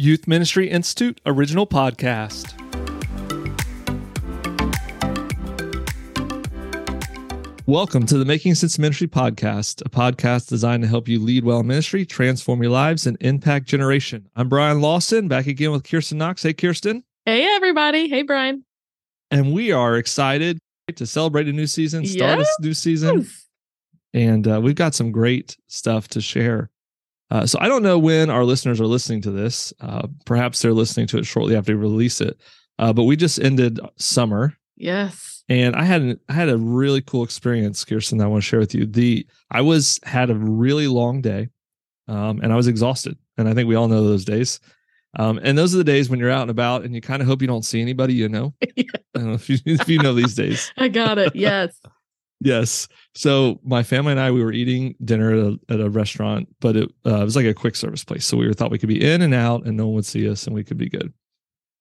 Youth Ministry Institute original podcast. Welcome to the Making Sense Ministry podcast, a podcast designed to help you lead well in ministry, transform your lives, and impact generation. I'm Brian Lawson, back again with Kirsten Knox. Hey, Kirsten. Hey, everybody. Hey, Brian. And we are excited to celebrate a new season, start yes. a new season. And uh, we've got some great stuff to share. Uh, so I don't know when our listeners are listening to this. Uh, perhaps they're listening to it shortly after we release it. Uh, but we just ended summer. Yes and I had an, I had a really cool experience, Kirsten. That I want to share with you. The I was had a really long day, um, and I was exhausted, and I think we all know those days. Um, and those are the days when you're out and about, and you kind of hope you don't see anybody you know. yeah. I don't know if you if you know these days. I got it. Yes. Yes. So my family and I we were eating dinner at a, at a restaurant, but it uh, it was like a quick service place. So we thought we could be in and out, and no one would see us, and we could be good.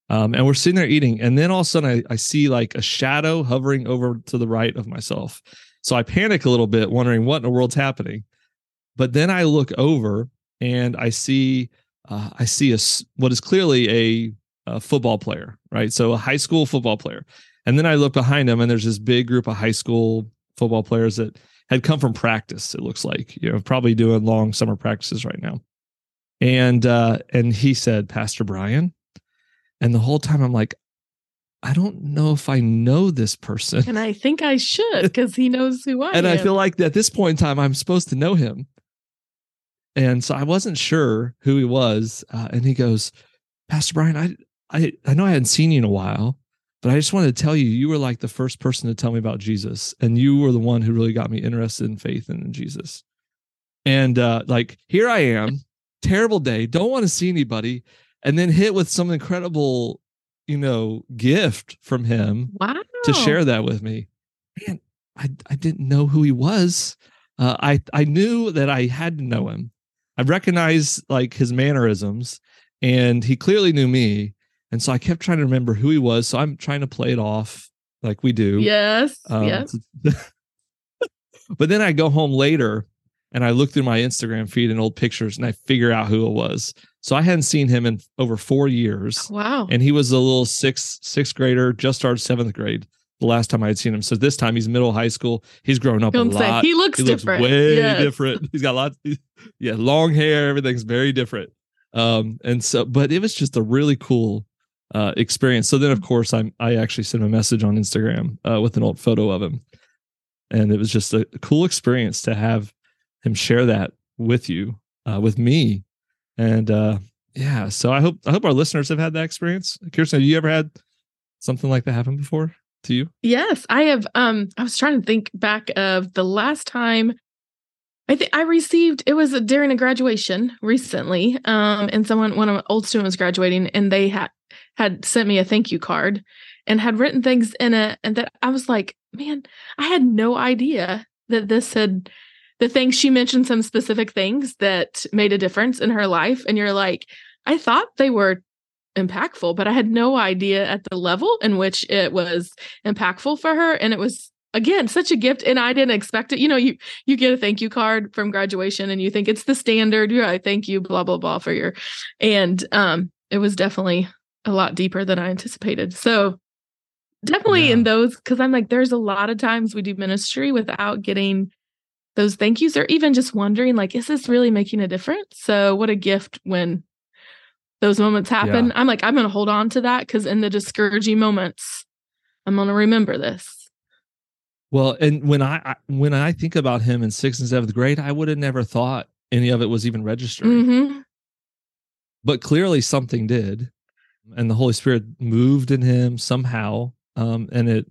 Um, and we're sitting there eating, and then all of a sudden I, I see like a shadow hovering over to the right of myself. So I panic a little bit, wondering what in the world's happening. But then I look over and I see uh, I see a what is clearly a, a football player, right? So a high school football player. And then I look behind him, and there's this big group of high school football players that had come from practice. It looks like you know probably doing long summer practices right now. And uh, and he said, Pastor Brian, and the whole time I'm like, I don't know if I know this person. And I think I should because he knows who I and am. And I feel like at this point in time, I'm supposed to know him. And so I wasn't sure who he was. Uh, and he goes, Pastor Brian, I, I, I know I hadn't seen you in a while, but I just wanted to tell you, you were like the first person to tell me about Jesus. And you were the one who really got me interested in faith and in Jesus. And uh, like, here I am, terrible day, don't want to see anybody and then hit with some incredible, you know, gift from him wow. to share that with me. Man, I I didn't know who he was. Uh, I I knew that I had to know him. I recognized like his mannerisms, and he clearly knew me. And so I kept trying to remember who he was. So I'm trying to play it off like we do. Yes. Um, yes. but then I go home later and I look through my Instagram feed and old pictures and I figure out who it was. So I hadn't seen him in over four years. Wow. And he was a little sixth sixth grader, just started seventh grade the last time I had seen him. So this time he's middle high school. He's grown up Don't a lot. He looks he different. Looks way yes. different. He's got lots. Yeah, long hair. Everything's very different. Um, and so, but it was just a really cool uh experience. So then, of course, I I actually sent him a message on Instagram uh, with an old photo of him, and it was just a cool experience to have him share that with you, uh, with me, and uh, yeah, so I hope I hope our listeners have had that experience. Kirsten, have you ever had something like that happen before to you? Yes, I have. Um, I was trying to think back of the last time I think I received it was during a graduation recently. Um, and someone one of my old students was graduating, and they had had sent me a thank you card and had written things in it, and that I was like, man, I had no idea that this had the things she mentioned some specific things that made a difference in her life. And you're like i thought they were impactful but i had no idea at the level in which it was impactful for her. And it was again such a gift and i didn't expect it. You know you you get a thank you card from graduation and you think it's the standard you're like thank you blah blah blah for your and um it was definitely a lot deeper than i anticipated so definitely yeah. in those because i'm like there's a lot of times we do ministry without getting those thank yous or even just wondering like is this really making a difference so what a gift when those moments happen yeah. i'm like i'm going to hold on to that because in the discouraging moments i'm going to remember this well and when I, I, when i think about him in sixth and seventh grade i would have never thought any of it was even registered. mm-hmm. but clearly something did and the holy spirit moved in him somehow um, and it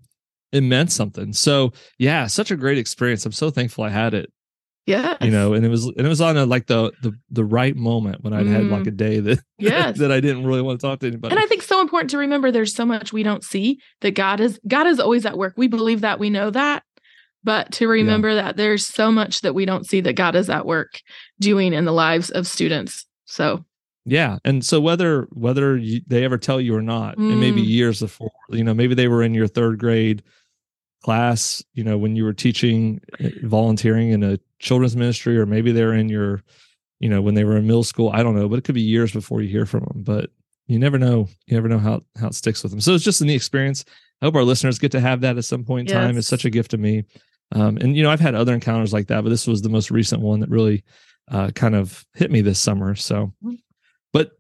it meant something. So yeah, such a great experience. I'm so thankful I had it. Yeah. You know, and it was and it was on a like the the the right moment when I'd mm. had like mm. a day that yes. that I didn't really want to talk to anybody. And I think so important to remember there's so much we don't see that God is God is always at work. We believe that, we know that. But to remember yeah. that there's so much that we don't see that God is at work doing in the lives of students. So yeah, and so whether whether you, they ever tell you or not, mm. and maybe years before, you know, maybe they were in your third grade class, you know, when you were teaching, eh, volunteering in a children's ministry, or maybe they're in your you know, when they were in middle school. I don't know, but it could be years before you hear from them. But you never know. You never know how how it sticks with them. So it's just a neat experience. I hope our listeners get to have that at some point in yes. time. It's such a gift to me. Um, and you know, I've had other encounters like that, but this was the most recent one that really uh, kind of hit me this summer. So, mm-hmm. But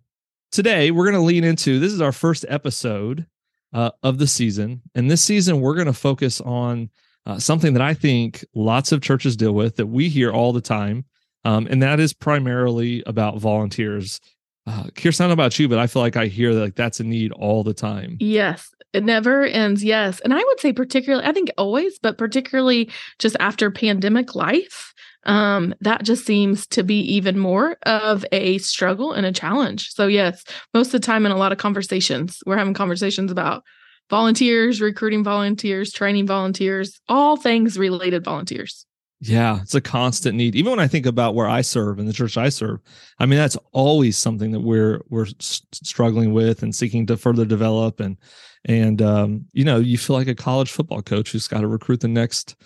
today we're going to lean into this is our first episode uh, of the season, and this season we're going to focus on uh, something that I think lots of churches deal with that we hear all the time, um, and that is primarily about volunteers. Uh, Kirsten, about you, but I feel like I hear that like that's a need all the time. Yes, it never ends. Yes, and I would say particularly, I think always, but particularly just after pandemic life, um, that just seems to be even more of a struggle and a challenge. So yes, most of the time in a lot of conversations, we're having conversations about volunteers, recruiting volunteers, training volunteers, all things related volunteers. Yeah, it's a constant need. Even when I think about where I serve and the church I serve, I mean that's always something that we're we're struggling with and seeking to further develop and and um, you know you feel like a college football coach who's got to recruit the next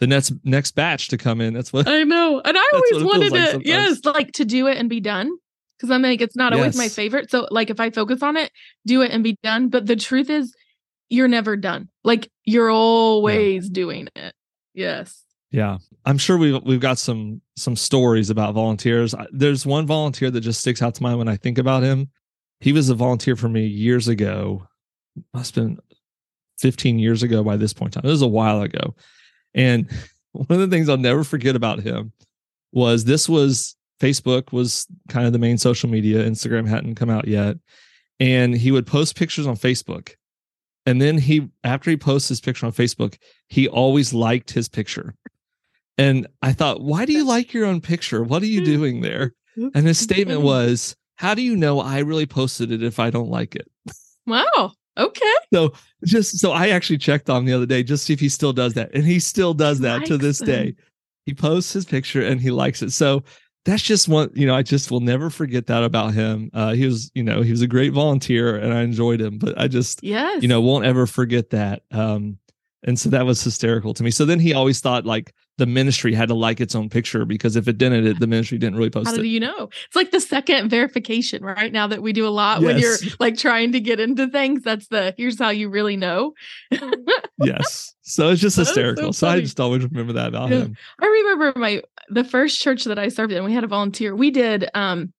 the next next batch to come in. That's what I know, and I always wanted like to yes, like to do it and be done because I'm like it's not always my favorite. So like if I focus on it, do it and be done. But the truth is, you're never done. Like you're always yeah. doing it. Yes. Yeah, I'm sure we've we've got some some stories about volunteers. There's one volunteer that just sticks out to mind when I think about him. He was a volunteer for me years ago. Must have been 15 years ago by this point in time. It was a while ago. And one of the things I'll never forget about him was this was Facebook was kind of the main social media. Instagram hadn't come out yet. And he would post pictures on Facebook. And then he, after he posts his picture on Facebook, he always liked his picture. And I thought, why do you like your own picture? What are you doing there? And his statement was, How do you know I really posted it if I don't like it? Wow. Okay. So just so I actually checked on the other day just see if he still does that. And he still does that to this them. day. He posts his picture and he likes it. So that's just one, you know, I just will never forget that about him. Uh, he was, you know, he was a great volunteer and I enjoyed him, but I just, yes. you know, won't ever forget that. Um, and so that was hysterical to me. So then he always thought like the ministry had to like its own picture because if it didn't, it, the ministry didn't really post How it. How do you know? It's like the second verification, right? Now that we do a lot yes. when you're like trying to get into things, that's the here's how you really know. yes. So it's just hysterical. So, so, I just always remember that about yeah. him. I remember my the first church that I served in, we had a volunteer. We did um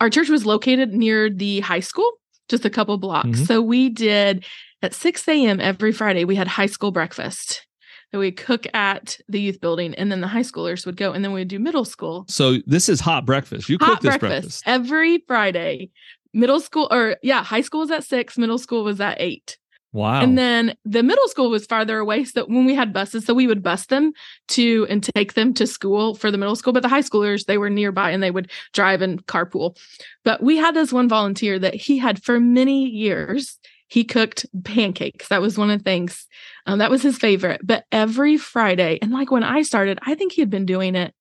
our church was located near the high school, just a couple blocks. Mm-hmm. So we did at 6 a.m. every Friday, we had high school breakfast that we cook at the youth building, and then the high schoolers would go, and then we'd do middle school. So this is hot breakfast. You hot cook this breakfast, breakfast every Friday. Middle school, or yeah, high school was at six, middle school was at eight. Wow. And then the middle school was farther away. So when we had buses, so we would bus them to and take them to school for the middle school. But the high schoolers, they were nearby and they would drive and carpool. But we had this one volunteer that he had for many years he cooked pancakes. That was one of the things. Um, that was his favorite. But every Friday, and like when I started, I think he had been doing it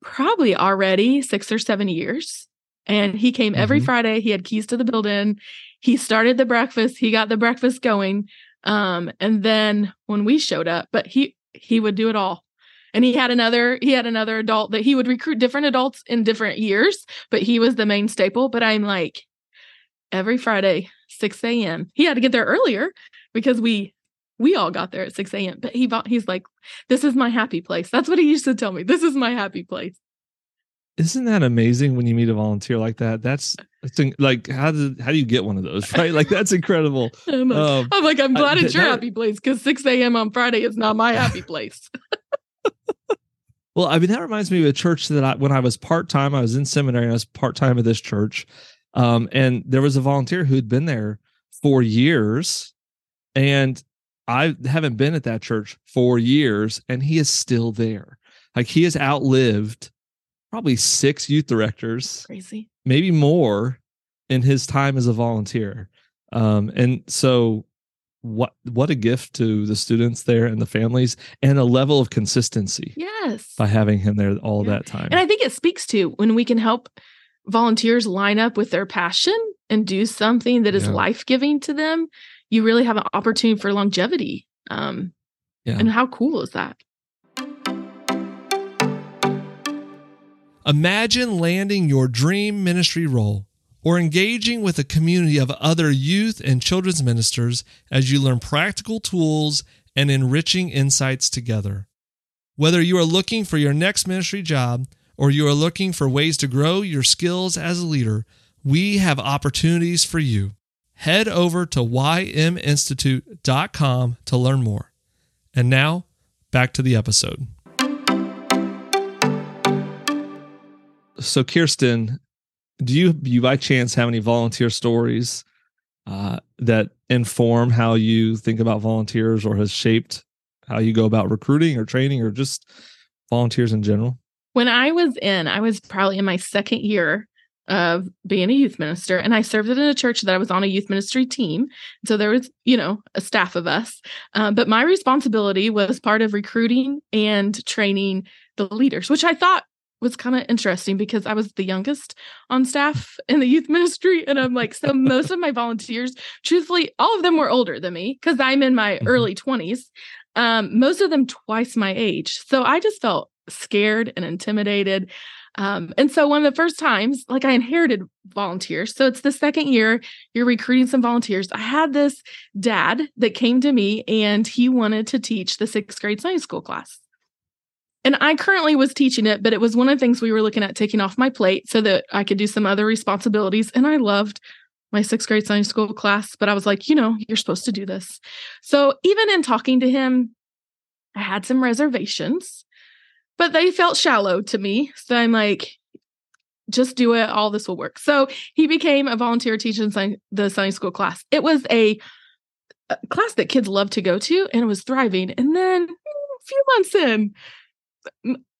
probably already six or seven years. And he came every mm-hmm. Friday. He had keys to the building. He started the breakfast. He got the breakfast going. Um, and then when we showed up, but he he would do it all and he had another he had another adult that he would recruit different adults in different years but he was the main staple but i'm like every friday 6 a.m. He had to get there earlier because we we all got there at 6 a.m. But he bought, he's like, this is my happy place. That's what he used to tell me. This is my happy place. Isn't that amazing when you meet a volunteer like that? That's, like how do how do you get one of those right? Like that's incredible. I'm, like, um, I'm, like, I'm glad it's your that, happy place because 6 a.m. on Friday is not my happy place. well, I mean that reminds me of a church that I when I was part time, I was in seminary. I was part time at this church, um, and there was a volunteer who had been there for years. And I haven't been at that church for years, and he is still there. Like he has outlived probably six youth directors, crazy, maybe more in his time as a volunteer. Um, and so what what a gift to the students there and the families and a level of consistency yes by having him there all yeah. that time and i think it speaks to when we can help volunteers line up with their passion and do something that is yeah. life-giving to them you really have an opportunity for longevity um yeah. and how cool is that Imagine landing your dream ministry role or engaging with a community of other youth and children's ministers as you learn practical tools and enriching insights together. Whether you are looking for your next ministry job or you are looking for ways to grow your skills as a leader, we have opportunities for you. Head over to yminstitute.com to learn more. And now, back to the episode. So, Kirsten, do you, you by chance have any volunteer stories uh, that inform how you think about volunteers or has shaped how you go about recruiting or training or just volunteers in general? When I was in, I was probably in my second year of being a youth minister and I served in a church that I was on a youth ministry team. So there was, you know, a staff of us. Uh, but my responsibility was part of recruiting and training the leaders, which I thought was kind of interesting because I was the youngest on staff in the youth ministry. And I'm like, so most of my volunteers, truthfully, all of them were older than me because I'm in my mm-hmm. early 20s. Um, most of them twice my age. So I just felt scared and intimidated. Um, and so one of the first times, like I inherited volunteers. So it's the second year you're recruiting some volunteers. I had this dad that came to me and he wanted to teach the sixth grade Sunday school class. And I currently was teaching it, but it was one of the things we were looking at taking off my plate so that I could do some other responsibilities. And I loved my sixth grade Sunday school class, but I was like, you know, you're supposed to do this. So even in talking to him, I had some reservations but they felt shallow to me. So I'm like, just do it. All this will work. So he became a volunteer teacher in the Sunday school class. It was a, class that kids love to go to and it was thriving. And then a few months in,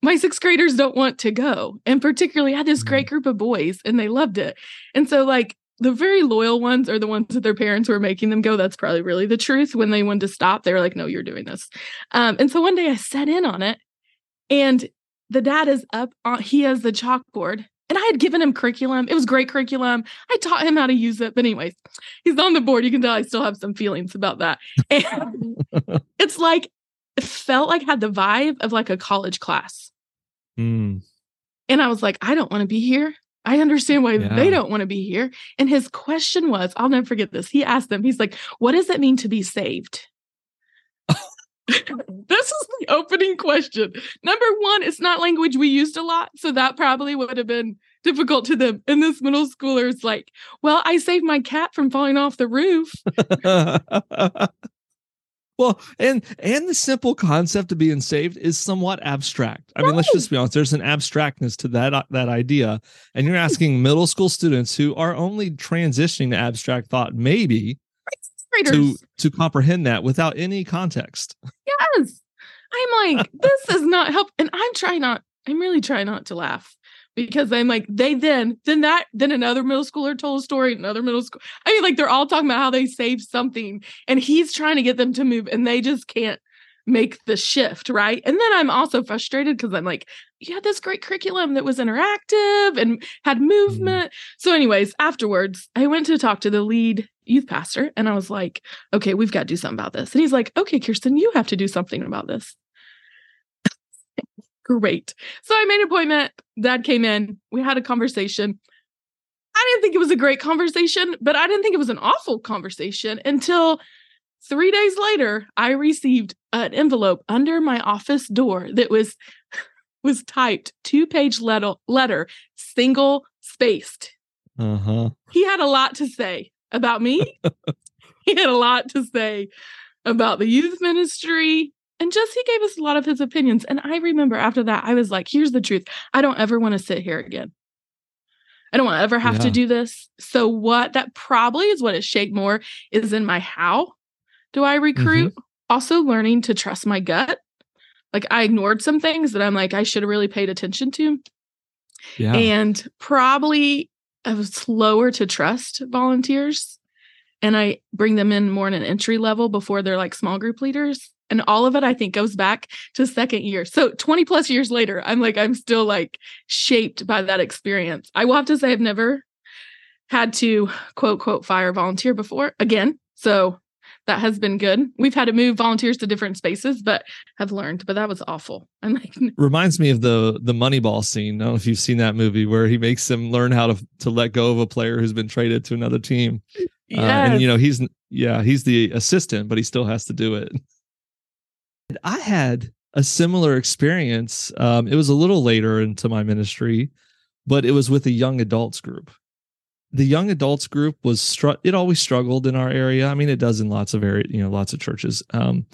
my sixth graders don't want to go. And particularly, I had this great mm. group of boys and they loved it. And so, like, the very loyal ones are the ones that their parents were making them go. That's probably really the truth. When they wanted to stop, they were like, no, you're doing this. Um, and so one day I sat in on it and the dad is up on, he has the chalkboard. And I had given him curriculum. It was great curriculum. I taught him how to use it. But, anyways, he's on the board. You can tell I still have some feelings about that. And it's like, it felt like had the vibe of like a college class. Mm. And I was like, I don't want to be here. I understand why yeah. they don't want to be here. And his question was, I'll never forget this. He asked them, he's like, What does it mean to be saved? this is the opening question. Number one, it's not language we used a lot. So that probably would have been difficult to them. And this middle schooler is like, well, I saved my cat from falling off the roof. well, and and the simple concept of being saved is somewhat abstract. I mean, let's just be honest. There's an abstractness to that uh, that idea, and you're asking middle school students who are only transitioning to abstract thought, maybe to to comprehend that without any context. Yes. I'm like, this is not help. And I'm trying not, I'm really trying not to laugh because I'm like, they then, then that, then another middle schooler told a story, another middle school. I mean, like they're all talking about how they saved something and he's trying to get them to move and they just can't make the shift, right? And then I'm also frustrated because I'm like, you had this great curriculum that was interactive and had mm-hmm. movement. So, anyways, afterwards, I went to talk to the lead youth pastor and I was like, okay, we've got to do something about this. And he's like, okay, Kirsten, you have to do something about this. Great. So I made an appointment. Dad came in. We had a conversation. I didn't think it was a great conversation, but I didn't think it was an awful conversation until three days later, I received an envelope under my office door that was was typed two page letter, letter single spaced. Uh-huh. He had a lot to say about me. he had a lot to say about the youth ministry. And just he gave us a lot of his opinions. And I remember after that, I was like, here's the truth. I don't ever want to sit here again. I don't want to ever have yeah. to do this. So, what that probably is what it shaped more is in my how do I recruit? Mm-hmm. Also, learning to trust my gut. Like, I ignored some things that I'm like, I should have really paid attention to. Yeah. And probably I was slower to trust volunteers and I bring them in more in an entry level before they're like small group leaders. And all of it, I think, goes back to second year. So 20 plus years later, I'm like, I'm still like shaped by that experience. I will have to say, I've never had to quote, quote, fire volunteer before again. So that has been good. We've had to move volunteers to different spaces, but have learned. But that was awful. I'm like, reminds me of the the Moneyball scene. I don't know if you've seen that movie where he makes them learn how to to let go of a player who's been traded to another team. yes. Uh, and you know he's yeah he's the assistant, but he still has to do it. And I had a similar experience. Um, it was a little later into my ministry, but it was with a young adults group. The young adults group was str- it always struggled in our area. I mean, it does in lots of area, you know, lots of churches. Um,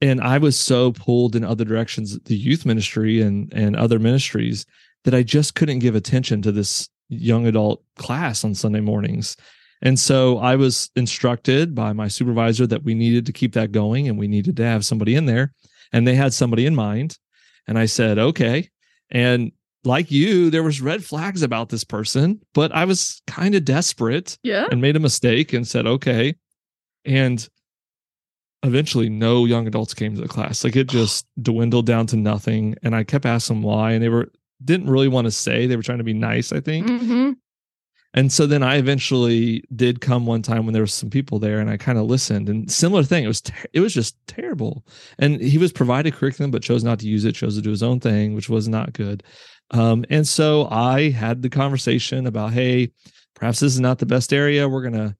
and I was so pulled in other directions, the youth ministry and and other ministries, that I just couldn't give attention to this young adult class on Sunday mornings. And so I was instructed by my supervisor that we needed to keep that going and we needed to have somebody in there. And they had somebody in mind. And I said, okay. And like you, there was red flags about this person, but I was kind of desperate yeah. and made a mistake and said, okay. And eventually no young adults came to the class. Like it just dwindled down to nothing. And I kept asking them why. And they were didn't really want to say. They were trying to be nice, I think. hmm And so then I eventually did come one time when there was some people there, and I kind of listened. And similar thing, it was ter- it was just terrible. And he was provided curriculum, but chose not to use it, chose to do his own thing, which was not good. Um, and so I had the conversation about, hey, perhaps this is not the best area. We're gonna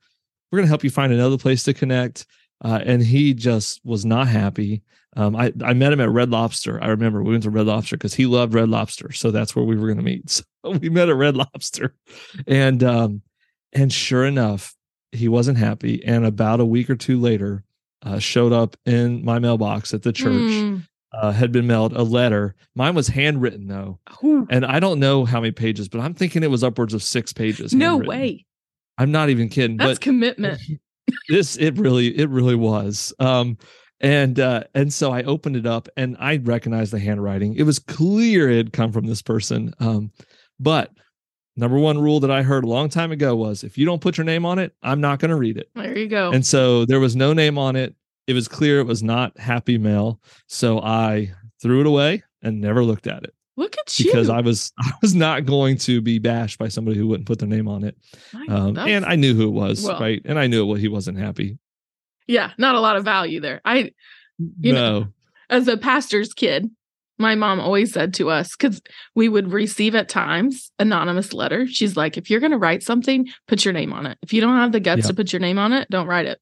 we're gonna help you find another place to connect. Uh, and he just was not happy. Um, I I met him at Red Lobster. I remember we went to Red Lobster because he loved Red Lobster, so that's where we were to meet. So we met at Red Lobster, and um, and sure enough, he wasn't happy. And about a week or two later, uh, showed up in my mailbox at the church. Mm. Uh, had been mailed a letter. Mine was handwritten though, Ooh, and I don't know how many pages, but I'm thinking it was upwards of six pages. no way. I'm not even kidding. That's but commitment. this it really it really was um and uh and so i opened it up and i recognized the handwriting it was clear it had come from this person um but number one rule that i heard a long time ago was if you don't put your name on it i'm not going to read it There you go. and so there was no name on it it was clear it was not happy mail so i threw it away and never looked at it Look at you. because i was i was not going to be bashed by somebody who wouldn't put their name on it um and i knew who it was well- right and i knew well he wasn't happy yeah, not a lot of value there. I You know, no as a pastor's kid, my mom always said to us, because we would receive at times anonymous letter. She's like, if you're going to write something, put your name on it. If you don't have the guts Yeah. to put your name on it, don't write it.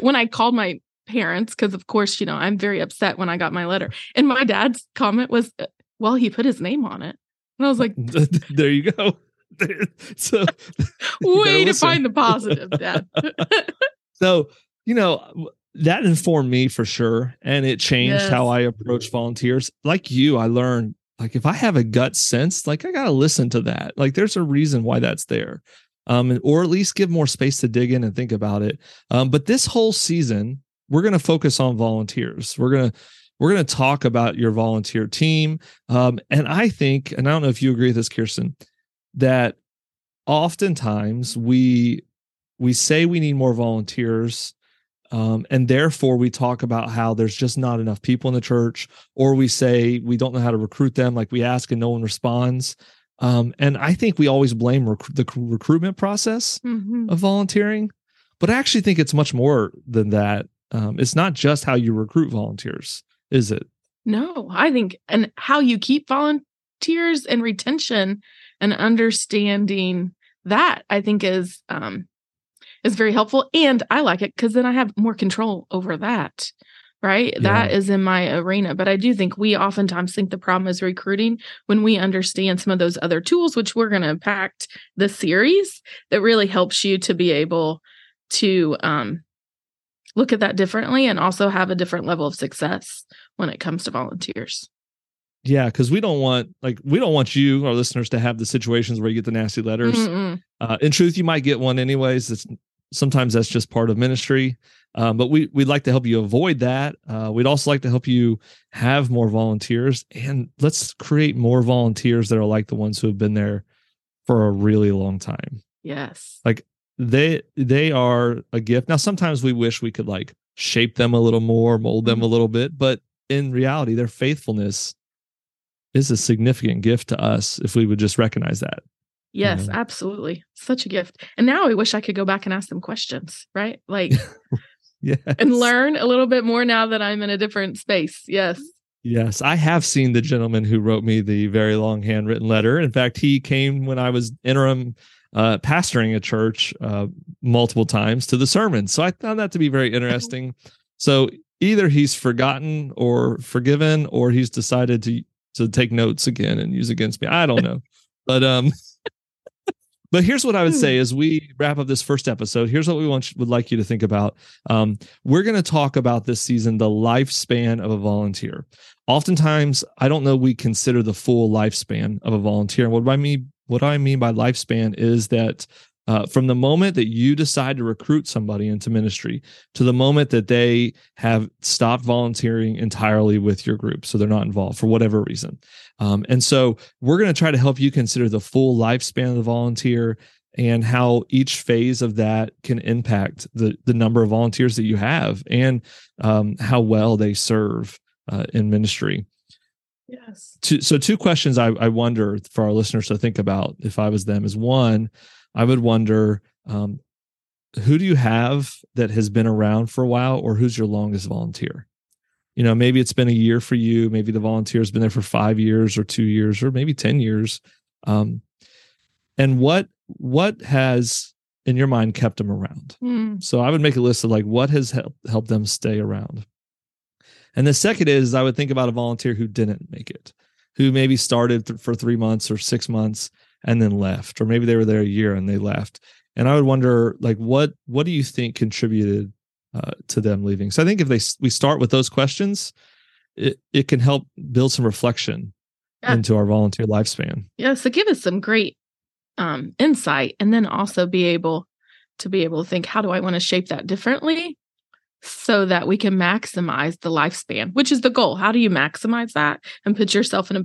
When I called my parents, because of course, you know, I'm very upset when I got my letter. And my dad's comment was, "Uh, well, he put his name on it. And I was like, there you go. so, way to find the positive, dad. so you know that informed me for sure, and it changed how I approach volunteers. Like you, I learned like if I have a gut sense, like I gotta listen to that. Like there's a reason why that's there, um, or at least give more space to dig in and think about it. Um, but this whole season, we're gonna focus on volunteers. We're gonna we're going to talk about your volunteer team. Um, and I think, and I don't know if you agree with this, Kirsten, that oftentimes we we say we need more volunteers um, and therefore we talk about how there's just not enough people in the church or we say we don't know how to recruit them like we ask and no one responds um, and i think we always blame rec- the recruitment process Mhm. of volunteering but i actually think it's much more than that um, it's not just how you recruit volunteers is it No, I think, and how you keep volunteers and retention and understanding that, I think is um is very helpful. And I like it because then I have more control over that. Right. That is in my arena. But I do think we oftentimes think the problem is recruiting when we understand some of those other tools, which we're going to impact the series that really helps you to be able to um, look at that differently and also have a different level of success when it comes to volunteers. yeah because we don't want like we don't want you our listeners to have the situations where you get the nasty letters. Uh, in truth you might get one anyways. It's sometimes that's just part of ministry. Um, but we we'd like to help you avoid that. Uh, we'd also like to help you have more volunteers. And let's create more volunteers that are like the ones who have been there for a really long time. Yes. They they are a gift now sometimes we wish we could like shape them a little more mold them mm-hmm. a little bit but in reality their faithfulness is a significant gift to us if we would just recognize that Yes, Yeah. absolutely. Such a gift. And now I wish I could go back and ask them questions, right? Like yes. and learn a little bit more now that I'm in a different space. Yes. Yes, I have seen the gentleman who wrote me the very long handwritten letter. In fact, he came when I was interim uh, pastoring a church uh, multiple times to the sermon. So I found that to be very interesting. So either he's forgotten or forgiven, or he's decided to to take notes again and use against me. I don't know, but um, but here's what I would say Hmm. as we wrap up this first episode. Here's what we want would like you to think about. Um, we're going to talk about this season the lifespan of a volunteer. Oftentimes, I don't know we consider the full lifespan of a volunteer. And what I mean what I mean by lifespan is that uh, from the moment that you decide to recruit somebody into ministry to the moment that they have stopped volunteering entirely with your group, so they're not involved for whatever reason. Um, and so we're going to try to help you consider the full lifespan of the volunteer and how each phase of that can impact the the number of volunteers that you have and um, how well they serve uh, in ministry. Yes. Two, so two questions I, I wonder for our listeners to think about if I was them is one, I would wonder um, who do you have that has been around for a while or who's your longest volunteer? You know, maybe it's been a year for you. Maybe the volunteer's been there for five years or two years or maybe 10 years. Um, and what what has in your mind kept them around? Hmm. So I would make a list of like what has helped helped them stay around. And the second is I would think about a volunteer who didn't make it, who maybe started th- for three months or six months and then left, or maybe they were there a year and they left. And I would wonder like what what do you think contributed uh, to them leaving? So I think if they we start with those questions, it it can help build some reflection Yeah. into our volunteer lifespan. Yeah. So give us some great um, insight and then also be able to be able to think, how do I want to shape that differently so that we can maximize the lifespan, which is the goal. How do you maximize that and put yourself in a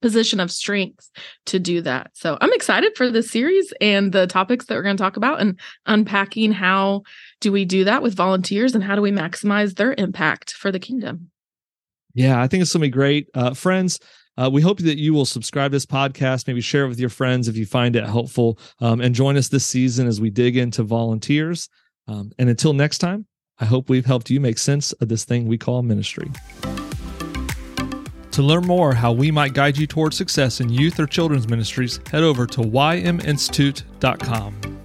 position of strength to do that. So I'm excited for this series and the topics that we're going to talk about and unpacking how do we do that with volunteers and how do we maximize their impact for the kingdom. Yeah, I think it's going to be great. Uh, friends, uh, we hope that you will subscribe to this podcast, maybe share it with your friends if you find it helpful, um, and join us this season as we dig into volunteers. Um, and until next time, I hope we've helped you make sense of this thing we call ministry. To learn more how we might guide you towards success in youth or children's ministries, head over to yminstitute.com.